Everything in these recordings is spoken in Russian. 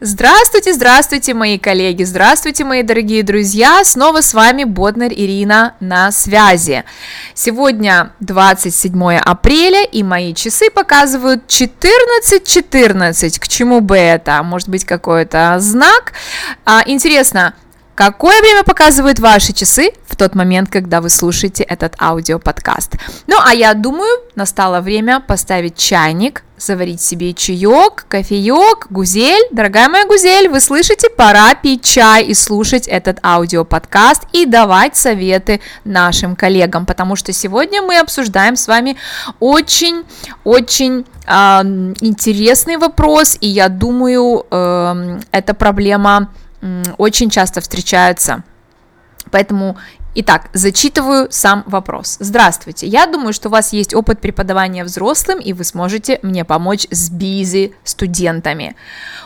Здравствуйте, здравствуйте, мои коллеги, здравствуйте, мои дорогие друзья, снова с вами Боднер Ирина на связи. Сегодня 27 апреля, и мои часы показывают 14.14, 14. к чему бы это, может быть какой-то знак. А, интересно, Какое время показывают ваши часы в тот момент, когда вы слушаете этот аудиоподкаст? Ну, а я думаю, настало время поставить чайник, заварить себе чаек, кофеек, гузель. Дорогая моя гузель, вы слышите, пора пить чай и слушать этот аудиоподкаст и давать советы нашим коллегам, потому что сегодня мы обсуждаем с вами очень-очень интересный вопрос, и я думаю, э, эта проблема очень часто встречаются. Поэтому Итак, зачитываю сам вопрос. Здравствуйте, я думаю, что у вас есть опыт преподавания взрослым, и вы сможете мне помочь с бизи студентами.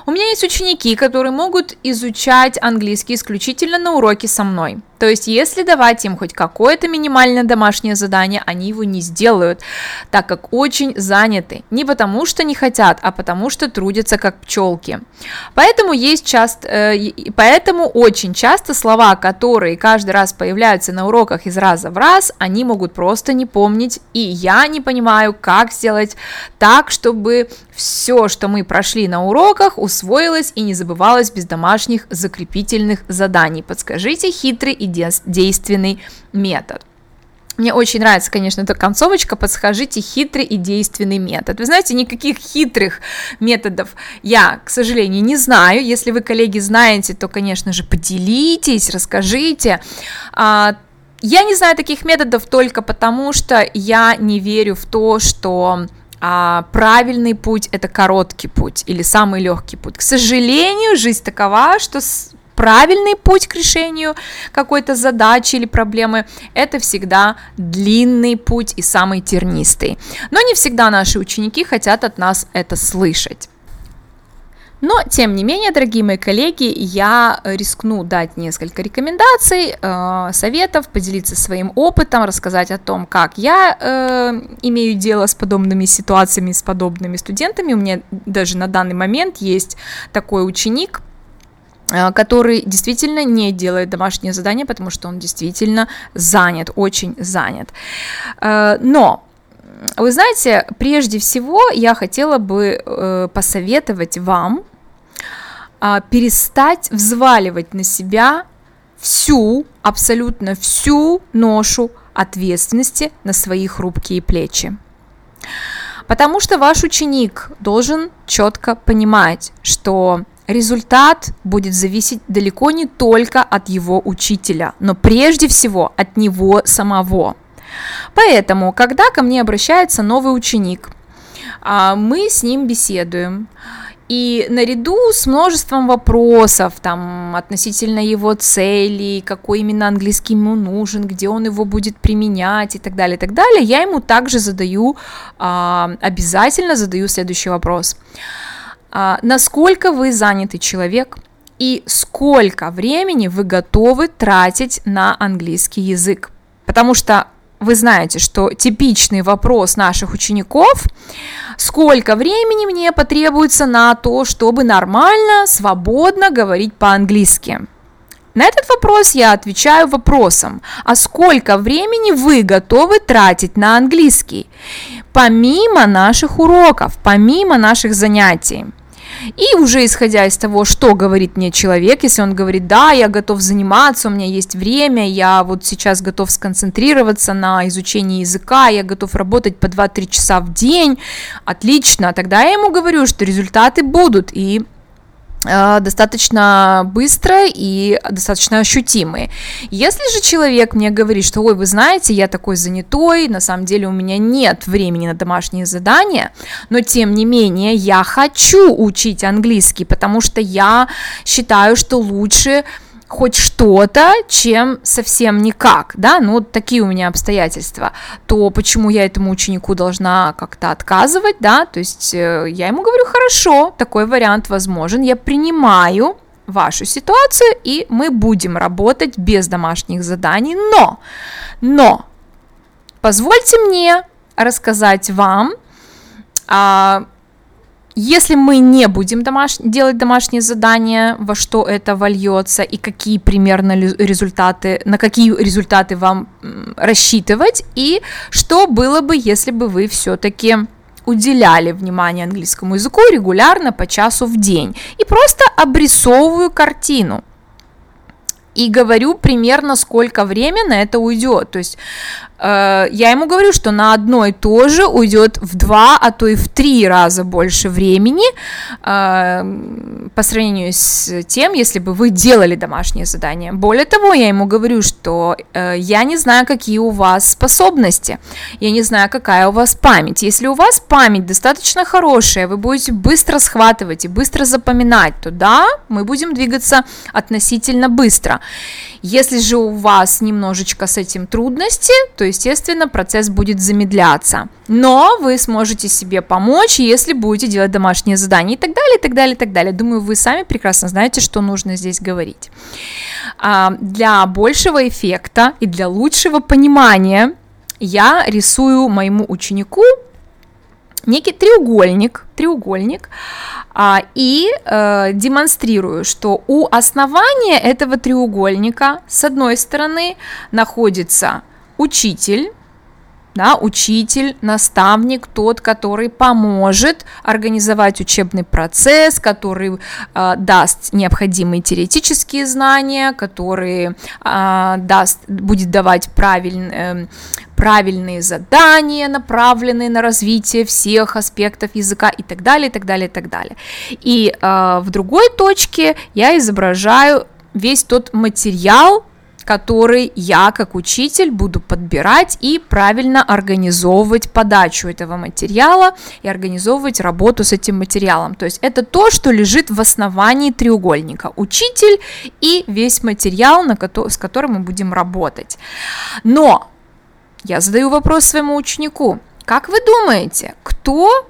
У меня есть ученики, которые могут изучать английский исключительно на уроке со мной. То есть, если давать им хоть какое-то минимальное домашнее задание, они его не сделают, так как очень заняты. Не потому что не хотят, а потому что трудятся как пчелки. Поэтому есть часто, э, поэтому очень часто слова, которые каждый раз появляются на уроках из раза в раз, они могут просто не помнить, и я не понимаю, как сделать так, чтобы все, что мы прошли на уроках, усвоилось и не забывалось без домашних закрепительных заданий. Подскажите хитрый и действенный метод. Мне очень нравится, конечно, эта концовочка, подскажите хитрый и действенный метод. Вы знаете, никаких хитрых методов я, к сожалению, не знаю. Если вы, коллеги, знаете, то, конечно же, поделитесь, расскажите. А, я не знаю таких методов только потому, что я не верю в то, что а правильный путь это короткий путь или самый легкий путь. К сожалению, жизнь такова, что правильный путь к решению какой-то задачи или проблемы, это всегда длинный путь и самый тернистый. Но не всегда наши ученики хотят от нас это слышать. Но, тем не менее, дорогие мои коллеги, я рискну дать несколько рекомендаций, э, советов, поделиться своим опытом, рассказать о том, как я э, имею дело с подобными ситуациями, с подобными студентами. У меня даже на данный момент есть такой ученик, который действительно не делает домашнее задание, потому что он действительно занят, очень занят. Э, но вы знаете, прежде всего я хотела бы э, посоветовать вам э, перестать взваливать на себя всю, абсолютно всю ношу ответственности на свои хрупкие плечи. Потому что ваш ученик должен четко понимать, что результат будет зависеть далеко не только от его учителя, но прежде всего от него самого. Поэтому, когда ко мне обращается новый ученик, а, мы с ним беседуем. И наряду с множеством вопросов там, относительно его целей, какой именно английский ему нужен, где он его будет применять и так далее, и так далее, я ему также задаю, а, обязательно задаю следующий вопрос. А, насколько вы занятый человек и сколько времени вы готовы тратить на английский язык? Потому что вы знаете, что типичный вопрос наших учеников, сколько времени мне потребуется на то, чтобы нормально, свободно говорить по-английски. На этот вопрос я отвечаю вопросом, а сколько времени вы готовы тратить на английский, помимо наших уроков, помимо наших занятий. И уже исходя из того, что говорит мне человек, если он говорит, да, я готов заниматься, у меня есть время, я вот сейчас готов сконцентрироваться на изучении языка, я готов работать по 2-3 часа в день, отлично, тогда я ему говорю, что результаты будут, и достаточно быстро и достаточно ощутимые. Если же человек мне говорит, что, ой, вы знаете, я такой занятой, на самом деле у меня нет времени на домашние задания, но тем не менее я хочу учить английский, потому что я считаю, что лучше хоть что-то, чем совсем никак, да, ну вот такие у меня обстоятельства, то почему я этому ученику должна как-то отказывать, да, то есть э, я ему говорю, хорошо, такой вариант возможен, я принимаю вашу ситуацию, и мы будем работать без домашних заданий, но, но, позвольте мне рассказать вам, а, если мы не будем домаш... делать домашние задания, во что это вольется и какие примерно результаты, на какие результаты вам рассчитывать, и что было бы, если бы вы все-таки уделяли внимание английскому языку регулярно по часу в день и просто обрисовываю картину и говорю примерно сколько времени на это уйдет. То есть я ему говорю, что на одно и то же уйдет в два, а то и в три раза больше времени э, по сравнению с тем, если бы вы делали домашнее задание. Более того, я ему говорю, что э, я не знаю, какие у вас способности, я не знаю, какая у вас память. Если у вас память достаточно хорошая, вы будете быстро схватывать и быстро запоминать, то да, мы будем двигаться относительно быстро. Если же у вас немножечко с этим трудности, то, естественно, процесс будет замедляться. Но вы сможете себе помочь, если будете делать домашние задания и так далее, и так далее, и так далее. Думаю, вы сами прекрасно знаете, что нужно здесь говорить. А, для большего эффекта и для лучшего понимания я рисую моему ученику некий треугольник, треугольник, а, и э, демонстрирую, что у основания этого треугольника с одной стороны находится учитель, да, учитель, наставник, тот, который поможет организовать учебный процесс, который э, даст необходимые теоретические знания, который э, даст, будет давать правильные, э, правильные задания, направленные на развитие всех аспектов языка и так далее, и так далее, и так далее. И э, в другой точке я изображаю весь тот материал, который я как учитель буду подбирать и правильно организовывать подачу этого материала и организовывать работу с этим материалом. То есть это то, что лежит в основании треугольника. Учитель и весь материал, на ко- с которым мы будем работать. Но я задаю вопрос своему ученику. Как вы думаете, кто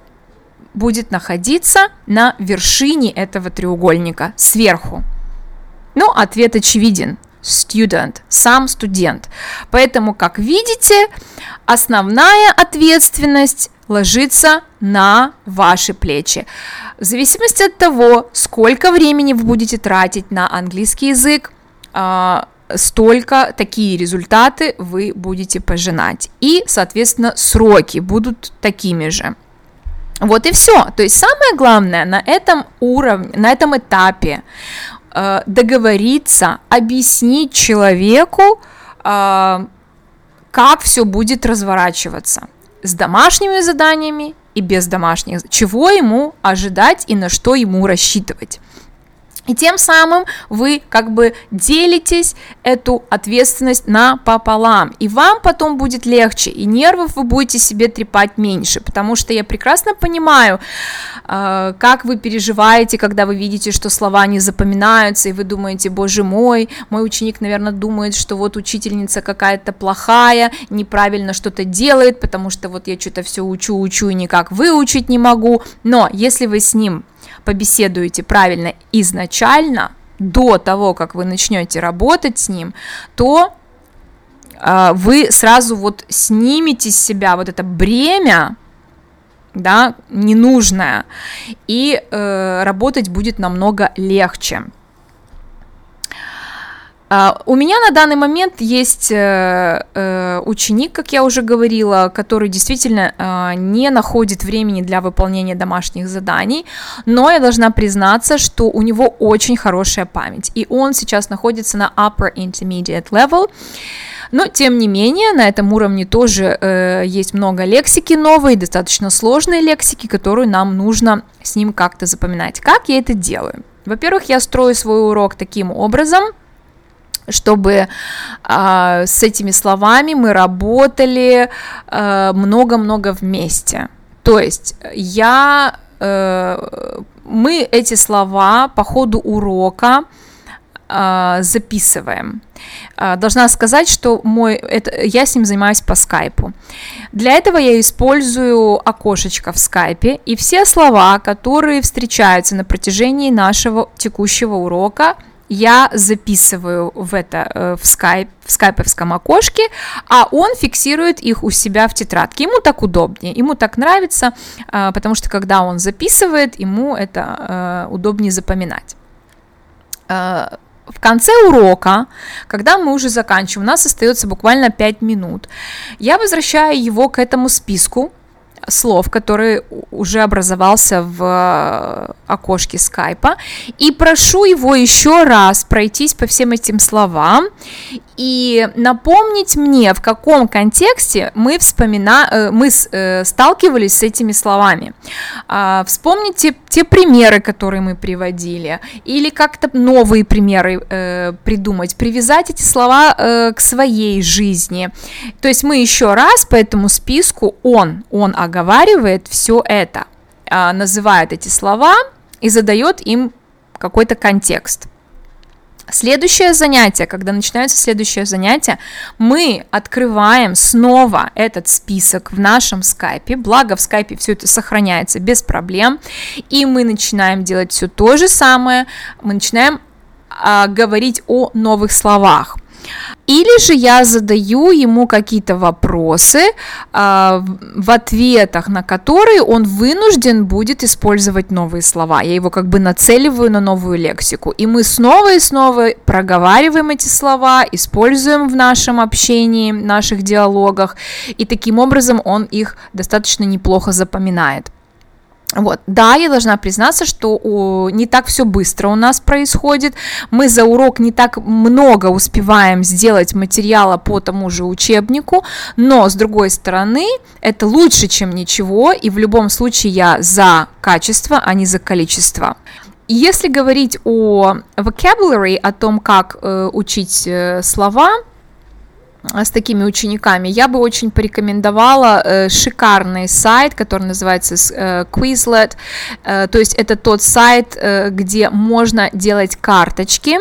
будет находиться на вершине этого треугольника сверху? Ну, ответ очевиден student, сам студент. Поэтому, как видите, основная ответственность ложится на ваши плечи. В зависимости от того, сколько времени вы будете тратить на английский язык, а, столько такие результаты вы будете пожинать. И, соответственно, сроки будут такими же. Вот и все. То есть самое главное на этом уровне, на этом этапе э, договориться, объяснить человеку, э, как все будет разворачиваться с домашними заданиями и без домашних, чего ему ожидать и на что ему рассчитывать. И тем самым вы как бы делитесь эту ответственность на пополам. И вам потом будет легче, и нервов вы будете себе трепать меньше, потому что я прекрасно понимаю, э, как вы переживаете, когда вы видите, что слова не запоминаются, и вы думаете, боже мой, мой ученик, наверное, думает, что вот учительница какая-то плохая, неправильно что-то делает, потому что вот я что-то все учу, учу и никак выучить не могу. Но если вы с ним побеседуете правильно изначально, до того, как вы начнете работать с ним, то э, вы сразу вот снимете с себя вот это бремя, да, ненужное, и э, работать будет намного легче. Uh, у меня на данный момент есть uh, uh, ученик, как я уже говорила, который действительно не находит времени для выполнения домашних заданий, но я должна признаться, что у него очень хорошая память, и он сейчас находится на upper intermediate level. Но, тем не менее, на этом уровне тоже э, есть много лексики новой, достаточно сложной лексики, которую нам нужно с ним как-то запоминать. Как я это делаю? Во-первых, я строю свой урок таким образом – чтобы э, с этими словами мы работали а, много-много э, вместе. То есть я, э, мы эти слова по ходу урока э, записываем. Должна сказать, что мой, это, я с ним занимаюсь по скайпу. Для этого я использую окошечко в скайпе, и все слова, которые встречаются на протяжении нашего текущего урока, я записываю в это э, в скайп, в скайповском окошке, а он фиксирует их у себя в тетрадке. Ему так удобнее, ему так нравится, э, потому что когда он записывает, ему это э, удобнее запоминать в конце урока, когда мы уже заканчиваем, у нас остается буквально 5 минут, я возвращаю его к этому списку, слов, который уже образовался в э, окошке скайпа, и прошу его еще раз пройтись по всем этим словам и напомнить мне, в каком контексте мы, вспомина... Э, мы э, сталкивались с этими словами. А, вспомните те примеры, которые мы приводили, или как-то новые примеры придумать, привязать эти слова к своей жизни. То есть мы еще раз по этому списку, он, он оговаривает все это, а, называет эти слова и задает им какой-то контекст. Следующее занятие, когда начинается следующее занятие, мы открываем снова этот список в нашем скайпе, благо в скайпе все это сохраняется без проблем, и мы начинаем делать все то же самое, мы начинаем а, говорить о новых словах. Или же я задаю ему какие-то вопросы, а, в ответах на которые он вынужден будет использовать новые слова. Я его как бы нацеливаю на новую лексику. И мы снова и снова проговариваем эти слова, используем в нашем общении, в наших диалогах. И таким образом он их достаточно неплохо запоминает. Вот, да, я должна признаться, что о, не так все быстро у нас происходит. Мы за урок не так много успеваем сделать материала по тому же учебнику, но с другой стороны, это лучше, чем ничего, и в любом случае я за качество, а не за количество. Если говорить о vocabulary, о том, как э, учить э, слова, с такими учениками, я бы очень порекомендовала э, шикарный сайт, который называется э, Quizlet. Э, то есть это тот сайт, э, где можно делать карточки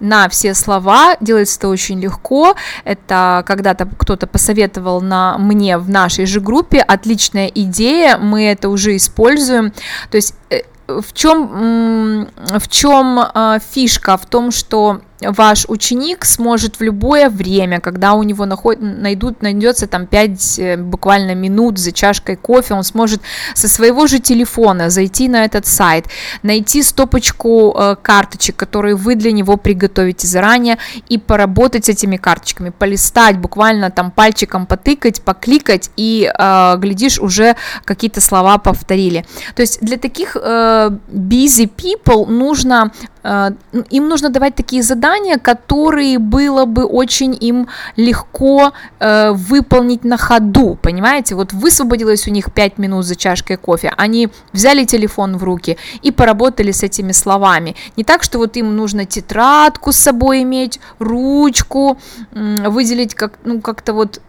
на все слова. Делается это очень легко. Это когда-то кто-то посоветовал на мне в нашей же группе. Отличная идея. Мы это уже используем. То есть э, в чем, в чем э, фишка? В том, что ваш ученик сможет в любое время, когда у него наход... найдут, найдется там 5 э, буквально минут за чашкой кофе, он сможет со своего же телефона зайти на этот сайт, найти стопочку э, карточек, которые вы для него приготовите заранее, и поработать с этими карточками, полистать, буквально там пальчиком потыкать, покликать, и, э, глядишь, уже какие-то слова повторили. То есть для таких э, busy people нужно Э, им нужно давать такие задания, которые было бы очень им легко э, выполнить на ходу, понимаете? Вот высвободилось у них 5 минут за чашкой кофе, они взяли телефон в руки и поработали с этими словами. Не так, что вот им нужно тетрадку с собой иметь, ручку, выделить как, ну, как-то вот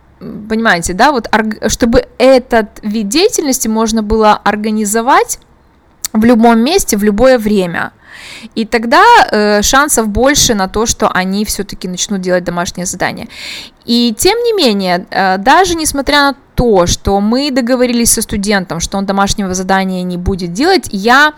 понимаете, да, вот чтобы этот вид деятельности можно было организовать в любом месте, в любое время – и тогда э, шансов больше на то, что они все-таки начнут делать домашнее задание. И тем не менее, э, даже несмотря на то, что мы договорились со студентом, что он домашнего задания не будет делать, я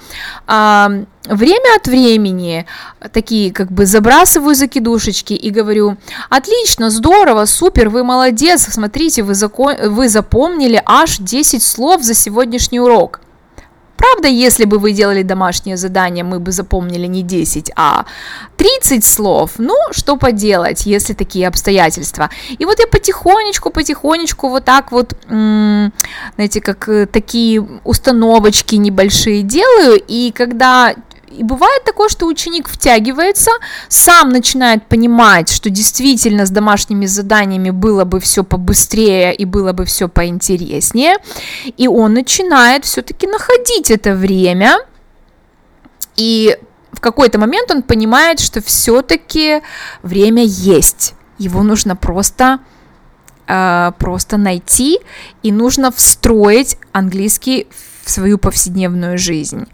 э, время от времени такие как бы забрасываю закидушечки и говорю, отлично, здорово, супер, вы молодец, смотрите, вы, закон... вы запомнили аж 10 слов за сегодняшний урок. Правда, если бы вы делали домашнее задание, мы бы запомнили не 10, а 30 слов. Ну, что поделать, если такие обстоятельства. И вот я потихонечку, потихонечку вот так вот, знаете, как э, такие установочки небольшие делаю, и когда и бывает такое, что ученик втягивается, сам начинает понимать, что действительно с домашними заданиями было бы все побыстрее и было бы все поинтереснее, и он начинает все-таки находить это время, и в какой-то момент он понимает, что все-таки время есть, его нужно просто э, просто найти и нужно встроить английский свою повседневную жизнь.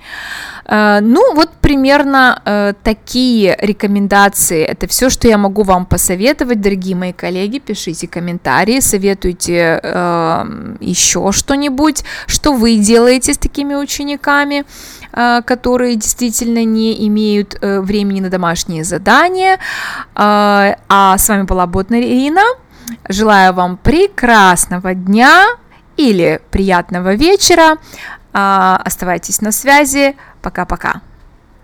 Э, ну, вот примерно э, такие рекомендации. Это все, что я могу вам посоветовать, дорогие мои коллеги. Пишите комментарии, советуйте э, еще что-нибудь, что вы делаете с такими учениками. которые действительно не имеют времени на домашние задания. А с вами была Ботна Ирина. Желаю вам прекрасного дня или приятного вечера. Оставайтесь на связи. Пока-пока.